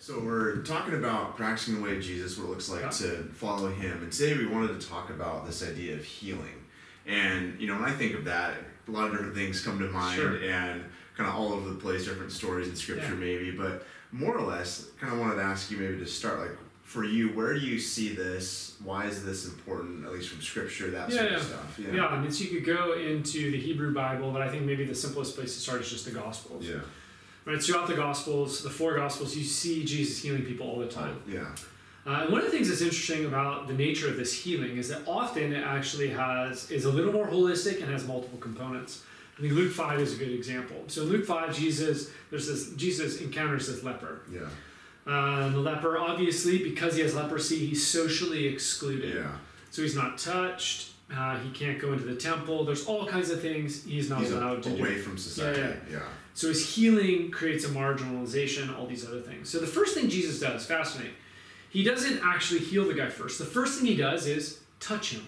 So we're talking about practicing the way of Jesus, what it looks like Yeah. to follow Him, and today we wanted to talk about this idea of healing. And you know, when I think of that, a lot of different things come to mind, Sure. and kind of all over the place, different stories in Scripture, Yeah. maybe. But more or less, kind of wanted to ask you maybe to start, like for you, where do you see this? Why is this important, at least from Scripture, that Yeah, sort yeah. of stuff? Yeah, I mean, so you could go into the Hebrew Bible, but I think maybe the simplest place to start is just the Gospels. Yeah. Right, throughout the Gospels, the four Gospels, you see Jesus healing people all the time. Yeah. Uh, and one of the things that's interesting about the nature of this healing is that often it actually has is a little more holistic and has multiple components. I think Luke five is a good example. So in Luke five, Jesus there's this Jesus encounters this leper. Yeah. Uh, the leper, obviously, because he has leprosy, he's socially excluded. Yeah. So he's not touched. Uh, he can't go into the temple. There's all kinds of things he's not He's allowed to do. away from society. Yeah, yeah. So his healing creates a marginalization, all these other things. So the first thing Jesus does, fascinating, he doesn't actually heal the guy first. The first thing he does is touch him.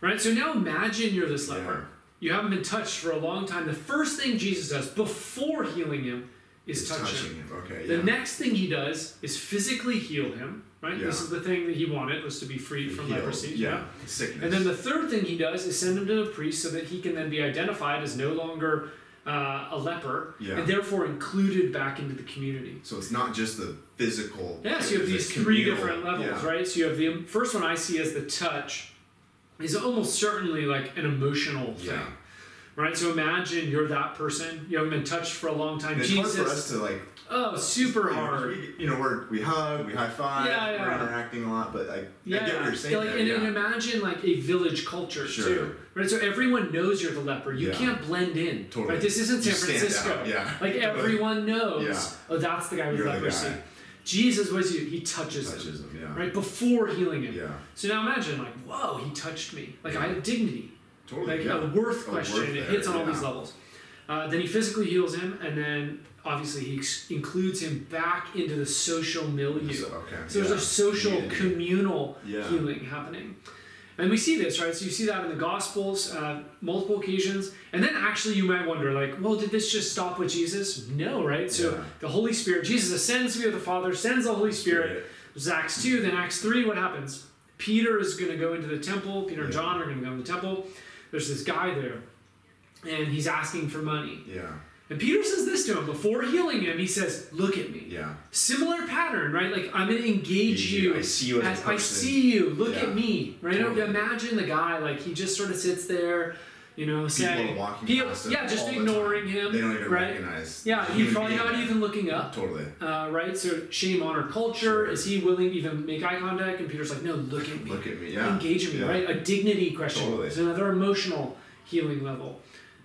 Right? So now imagine you're this leper. You haven't been touched for a long time. The first thing Jesus does before healing him is He's touch touching him. him. Okay. The yeah. next thing he does is physically heal him. Right? This is the thing that he wanted was to be freed from Healed. leprosy. Yeah. Sickness. And then the third thing he does is send him to the priest so that he can then be identified as no longer uh, a leper Yeah. and therefore included back into the community. So it's not just the physical. Yeah, so you have these a three different levels, yeah. right? So you have the first one I see as the touch is almost certainly like an emotional thing. Yeah. Right? So imagine you're that person, you haven't been touched for a long time. And it's Jesus, hard for us to like. oh, super you know, hard. We, you know, we're, we hug, we high five, Yeah, we're interacting a lot, but like, Yeah, I get what you're saying. like, there, and, yeah. and imagine like a village culture Sure. too, right? So everyone knows you're the leper. You Yeah. can't blend in, Totally. right? This isn't San You Francisco. yeah. Like everyone knows. Yeah. Oh, that's the guy with You're the leprosy. guy. Jesus was you. He touches, touches him, him. Yeah. right before healing him. Yeah. So now imagine like, whoa, he touched me. Like I have dignity. Totally. Like yeah. a worth A question. worth it there, hits on all these levels. Uh, then he physically heals him, and then obviously he ex- includes him back into the social milieu. So, okay. So there's a social, communal Yeah. healing happening. And we see this, right? So you see that in the Gospels, uh, multiple occasions. And then actually you might wonder, like, well, did this just stop with Jesus? No, right? So Yeah. the Holy Spirit, Jesus ascends to be with the Father, sends the Holy Spirit. There's Acts 2, then Acts 3, what happens? Peter is going to go into the temple. Peter and John are going to go in the temple. There's this guy there, and he's asking for money. Yeah. And Peter says this to him before healing him. He says, Look at me. Yeah. Similar pattern, right? Like I'm gonna engage you. I see you as as I see you. Look Yeah. at me, right? Totally. Imagine the guy like he just sort of sits there, you know, People saying, walking People- past yeah, just the ignoring time. him, They don't even right? recognize. yeah, he's probably not even looking up, Totally. uh, right? So shame, on our culture. Sure. Is he willing to even make eye contact? And Peter's like, No, look at me. Look at me. Yeah. Engage me, Yeah. right? A dignity question. Totally. It's another emotional healing level.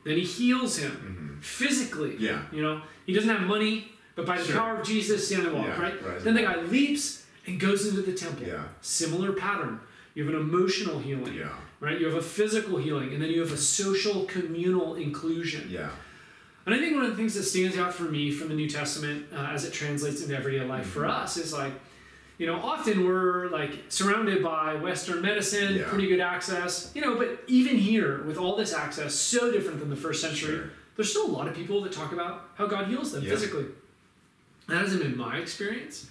Then he heals him physically. Mm-hmm. Yeah. You know, he doesn't have money, but by the Sure. power of Jesus, stand and walk, Yeah, right? rise Then the guy leaps and goes into the temple. Yeah. Similar pattern. You have an emotional healing, Yeah. Right? You have a physical healing, and then you have a social communal inclusion. Yeah. And I think one of the things that stands out for me from the New Testament uh, as it translates into everyday life for Mm-hmm. us is like, you know, often we're like surrounded by Western medicine, Yeah. pretty good access, you know, but even here, with all this access, so different than the first century, Sure. there's still a lot of people that talk about how God heals them Yeah. physically. That hasn't been my experience.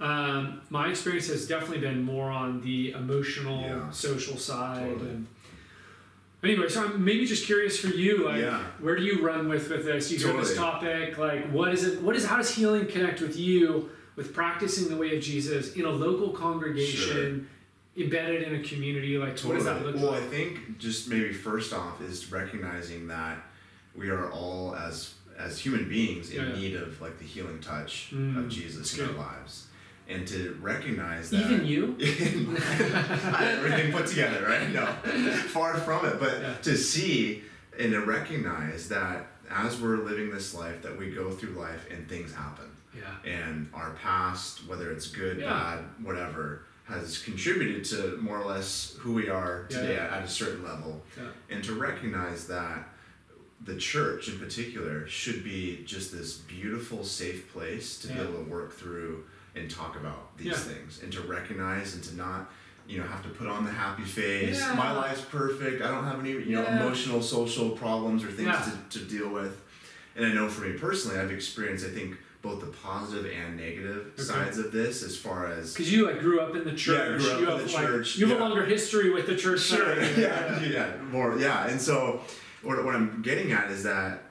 Um, my experience has definitely been more on the emotional, Yeah. social side. Totally. And anyway, so I'm maybe just curious for you, like, Yeah. where do you run with with this? You hear this topic, like, what is it? What is how does healing connect with you with practicing the way of Jesus in a local congregation, embedded in a community? Like, what does that look Well, like? Well, I think just maybe first off is recognizing that we are all as as human beings in Yeah. need of like the healing touch Mm, of Jesus in good. our lives, and to recognize that Even you? Everything put together, right? No, far from it. But Yeah. to see and to recognize that as we're living this life, that we go through life and things happen Yeah. and our past, whether it's good, Yeah. bad, whatever, has contributed to more or less who we are today yeah. at a certain level. Yeah. And to recognize that the church in particular should be just this beautiful, safe place to be able to work through and talk about these Yeah. things and to recognize and to not you know have to put on the happy face Yeah. my life's perfect i don't have any you know Yeah. emotional social problems or things Yeah. to, to deal with and i know for me personally i've experienced i think both the positive and negative Okay. sides of this as far as Because you like grew up in the church. Yeah, grew up you in have the like church, you have yeah. a longer history with the church. Sure. than Yeah, yeah, more. Yeah, and so what, what I'm getting at is that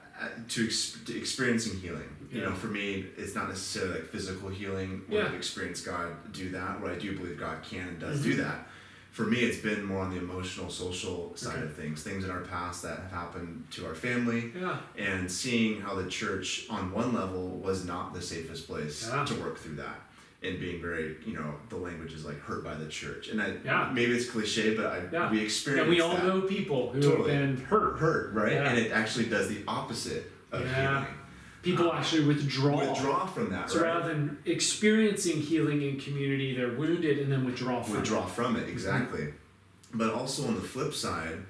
to, ex- to experiencing healing. You know, for me, it's not necessarily like physical healing where Yeah. I've experienced God do that. Where I do believe God can and does Mhm. do that. For me, it's been more on the emotional, social side Okay. of things. Things in our past that have happened to our family, Yeah. and seeing how the church, on one level, was not the safest place Yeah. to work through that. And being very, you know, the language is like hurt by the church. And I, Yeah. maybe it's cliche, but I, Yeah. we experienced And we all that know people who Totally. have been hurt. hurt, right? Yeah. And it actually does the opposite of Yeah. healing. People Uh, actually withdraw. Withdraw from that, So right? rather than experiencing healing in community, they're wounded and then withdraw from Withdraw it. from it, exactly. But also on the flip side,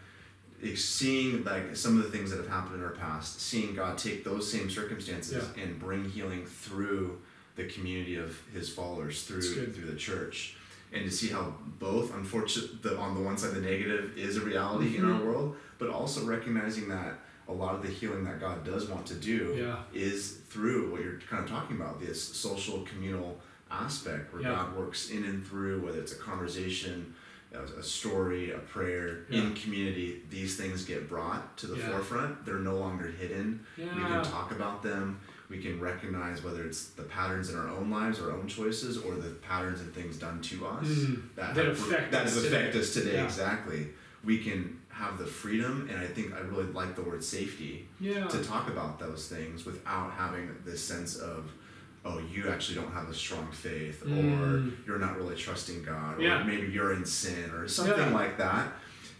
seeing like some of the things that have happened in our past, seeing God take those same circumstances and bring healing through the community of His followers, through That's good. through the church, and to see how both, unfortunate, the on the one side the negative is a reality in Mhm. our world, but also recognizing that a lot of the healing that God does want to do Yeah. is through what you're kind of talking about this social communal aspect where Yeah. God works in and through whether it's a conversation a, story a prayer Yeah. in community these things get brought to the forefront they're no longer hidden we can talk about them we can recognize whether it's the patterns in our own lives our own choices or the patterns and things done to us Mm. that, That have- affect that us affect today. us today Yeah. exactly we can have the freedom and i think i really like the word safety Yeah. to talk about those things without having this sense of oh you actually don't have a strong faith Mm. or you're not really trusting god Yeah. or maybe you're in sin or something like that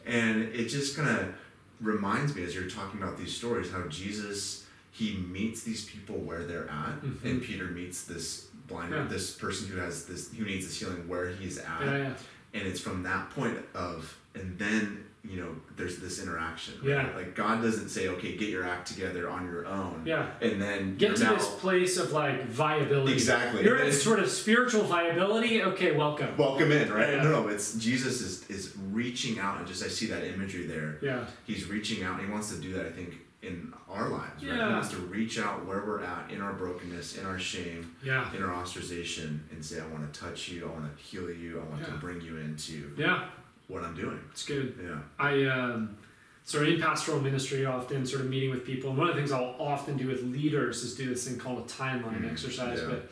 and it just kind of reminds me as you're talking about these stories how jesus he meets these people where they're at Mhm. and peter meets this blind Yeah. this person who has this who needs this healing where he's at yeah, yeah. and it's from that point of and then you know there's this interaction right? Yeah. like god doesn't say okay get your act together on your own Yeah. and then Get to now, this place of like viability. Exactly. You're at sort of spiritual viability. Okay, welcome. welcome in right Yeah. no no it's jesus is is reaching out and just i see that imagery there Yeah. he's reaching out and he wants to do that i think in our lives right Yeah. he wants to reach out where we're at in our brokenness in our shame Yeah. in our ostracization and say i want to touch you i want to heal you i want to bring you into Yeah. what i'm doing It's good. yeah I um, sort of in pastoral ministry, often sort of meeting with people, and one of the things I'll often do with leaders is do this thing called a timeline Mm, exercise. yeah. But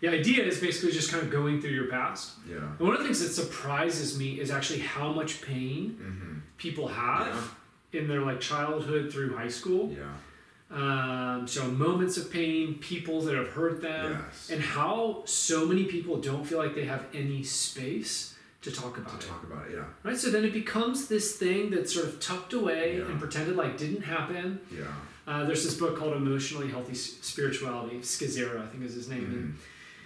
the idea is basically just kind of going through your past. yeah And one of the things that surprises me is actually how much pain mm-hmm. people have in their like childhood through high school. yeah Um, so moments of pain, people that have hurt them, yes and how so many people don't feel like they have any space to talk about it. to it. talk about it yeah Right? So then it becomes this thing that's sort of tucked away Yeah. and pretended like didn't happen. yeah Uh, there's this book called Emotionally Healthy Spirituality. Scazzero, I think is his name. And Mhm.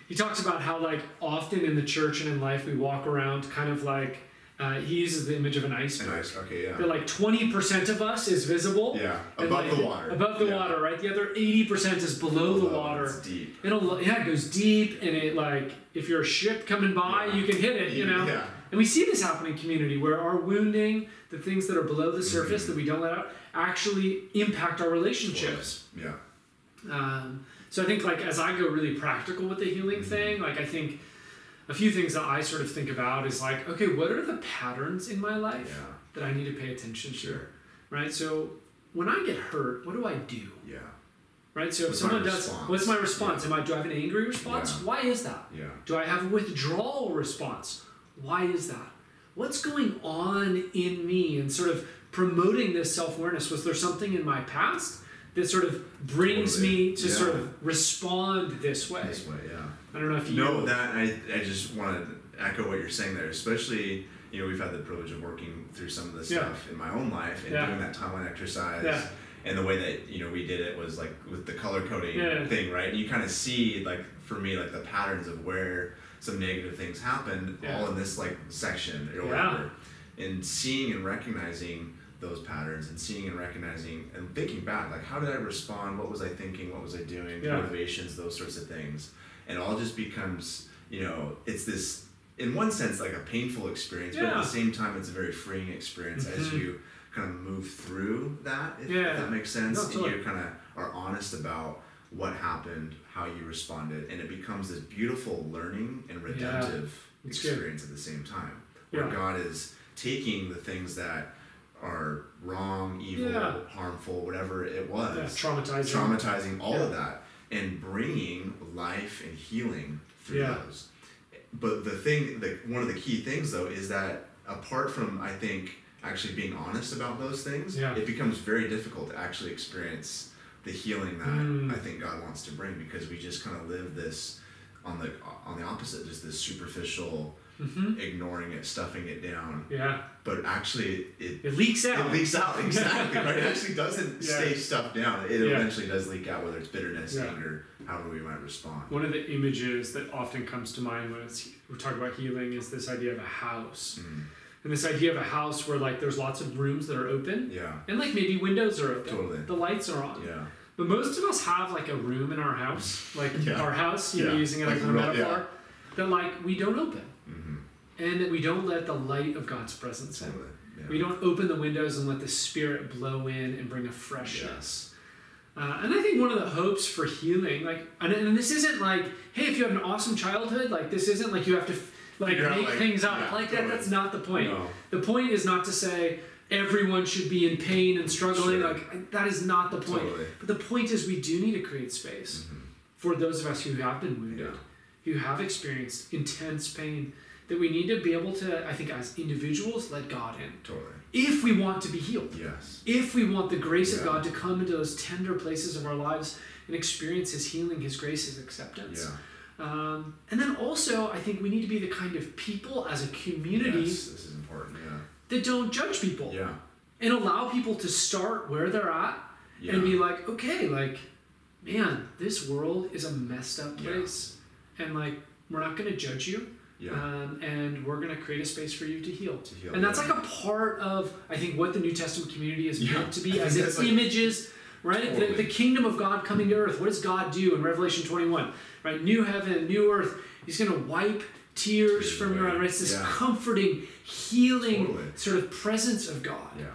he talks about how like often in the church and in life we walk around kind of like uh, he uses the image of an iceberg. ice, okay, yeah. That like 20% of us is visible. Yeah, and, above like, the water. Above the Yeah. water, right? The other 80% is below, the water. It's deep. It'll yeah, it goes deep and it like if you're a ship coming by, Yeah. you can hit it, you know. Yeah. And we see this happen in community where our wounding, the things that are below the surface Mm-hmm. that we don't let out, actually impact our relationships. Yeah. Um, so I think like as I go really practical with the healing Mm-hmm. thing, like I think a few things that I sort of think about is like, okay, what are the patterns in my life Yeah. that I need to pay attention to? Sure. Right? So when I get hurt, what do I do? Yeah. Right? So if What's someone does what's my response? Am I do I have an angry response? Yeah. Why is that? Yeah. Do I have a withdrawal response? Why is that? What's going on in me and sort of promoting this self awareness? Was there something in my past that sort of brings Totally. me to Yeah. sort of respond this way? This way, yeah. I don't know if you know that I, I just want to echo what you're saying there, especially you know we've had the privilege of working through some of this Yeah. stuff in my own life and Yeah. doing that timeline exercise. Yeah. And the way that you know we did it was like with the color coding thing, right? And You kind of see like for me like the patterns of where some negative things happened all in this like section or whatever. And seeing and recognizing those patterns and seeing and recognizing and thinking back like how did I respond? What was I thinking? What was I doing? Yeah. Motivations, those sorts of things. And all just becomes, you know, it's this in one sense like a painful experience, but at the same time it's a very freeing experience as Mhm. you kind of move through that, if, Yeah. if that makes sense. No, and totally. you kind of are honest about what happened, how you responded, and it becomes this beautiful learning and redemptive It's good. experience at the same time. Where Yeah. God is taking the things that are wrong, evil, Yeah. harmful, whatever it was, Yeah, traumatizing. traumatizing, all of that, and bringing life and healing through Yeah. those. But the thing, the, one of the key things though, is that apart from, I think, actually being honest about those things, Yeah. it becomes very difficult to actually experience the healing that Mm. I think God wants to bring because we just kind of live this on the on the opposite, just this superficial, hmm ignoring it, stuffing it down. Yeah, But actually, it it leaks out. it leaks out exactly right. It actually doesn't Yeah. stay stuffed down. It Yeah. eventually does leak out, whether it's bitterness, Yeah. anger, however we might respond. One of the images that often comes to mind when it's, we talk about healing is this idea of a house. Mm. And this idea of a house where like there's lots of rooms that are open Yeah, and like maybe windows are open. Totally. The lights are on. yeah, But most of us have like a room in our house, like Yeah. our house, you know, using it like, Like a metaphor, that like we don't open. hmm And that we don't let the light of God's presence in. Yeah. We don't open the windows and let the Spirit blow in and bring a freshness. Uh, and I think one of the hopes for healing, like, and, and this isn't like, hey, if you have an awesome childhood, like, this isn't like you have to like make like- things up yeah, like that. That's not the point. No. The point is not to say everyone should be in pain and struggling. Sure. Like that is not the point. Totally. But the point is we do need to create space Mhm. for those of us who have been wounded, who have experienced intense pain. That we need to be able to, I think, as individuals, let God in Totally. if we want to be healed, Yes. if we want the grace of God to come into those tender places of our lives and experience His healing, His grace, His acceptance. Yeah. Um, and then also, I think we need to be the kind of people as a community Yes, this is important. Yeah. That don't judge people Yeah. and allow people to start where they're at Yeah. and be like, okay, like, man, this world is a messed up place. Yeah. And like, we're not going to judge you. yeah. Um, and we're going to create a space for you to heal. to heal. And that's yeah. like a part of, I think, what the New Testament community is meant to be as its like- images, right? The, the kingdom of God coming to earth. What does God do in Revelation 21? Right? New heaven, new earth. He's going to wipe tears from your eyes. Right? It's this Yeah. comforting, healing Totally. sort of presence of God. Yeah.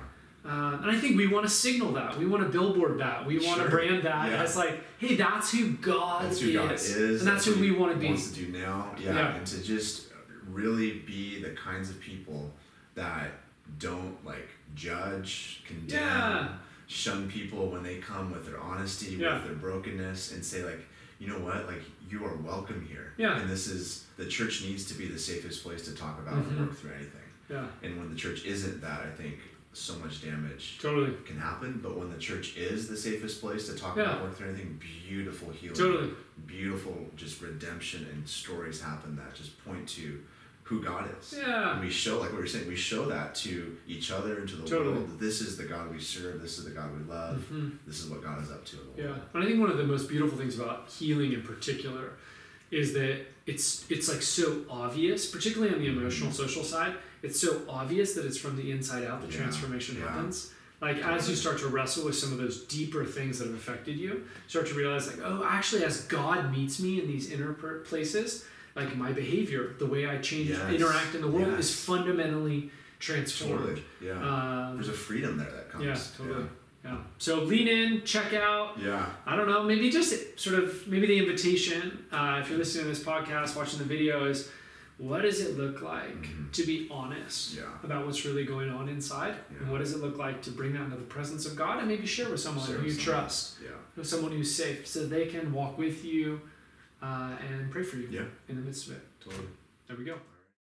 Um, and I think we want to signal that. We want to billboard that. We want to Sure. brand that Yeah. as like, hey, that's who God That's who is. God is. And that's, who what we want to be. Wants to do now. Yeah. Yeah. And to just really be the kinds of people that don't like judge, condemn, Yeah. shun people when they come with their honesty, Yeah. with their brokenness, and say like, you know what, like you are welcome here. Yeah. And this is the church needs to be the safest place to talk about Mhm. and work through anything. Yeah, And when the church isn't that, I think so much damage totally. can happen. But when the church is the safest place to talk Yeah. about work through anything, beautiful healing, Totally. beautiful just redemption and stories happen that just point to who God is. Yeah. And we show, like what you're saying, we show that to each other and to the Totally. world. This is the God we serve. This is the God we love. Mhm. This is what God is up to in the Yeah, world. and I think one of the most beautiful things about healing in particular is that it's it's like so obvious, particularly on the emotional social side. It's so obvious that it's from the inside out the Yeah, transformation yeah. happens. Like as you start to wrestle with some of those deeper things that have affected you, start to realize like, oh, actually, as God meets me in these inner places, like my behavior, the way I change, Yes, interact in the world, is fundamentally transformed. Totally. Yeah. Um, There's a freedom there that comes. yeah, totally. Yeah. So lean in, check out. Yeah. I don't know, maybe just sort of maybe the invitation, uh, if you're listening to this podcast, watching the video, is what does it look like Mhm. to be honest Yeah. about what's really going on inside? Yeah. And what does it look like to bring that into the presence of God and maybe share with someone Share who with you someone. trust, Yeah. with someone who's safe, so they can walk with you uh, and pray for you Yeah. in the midst of it. Totally. There we go.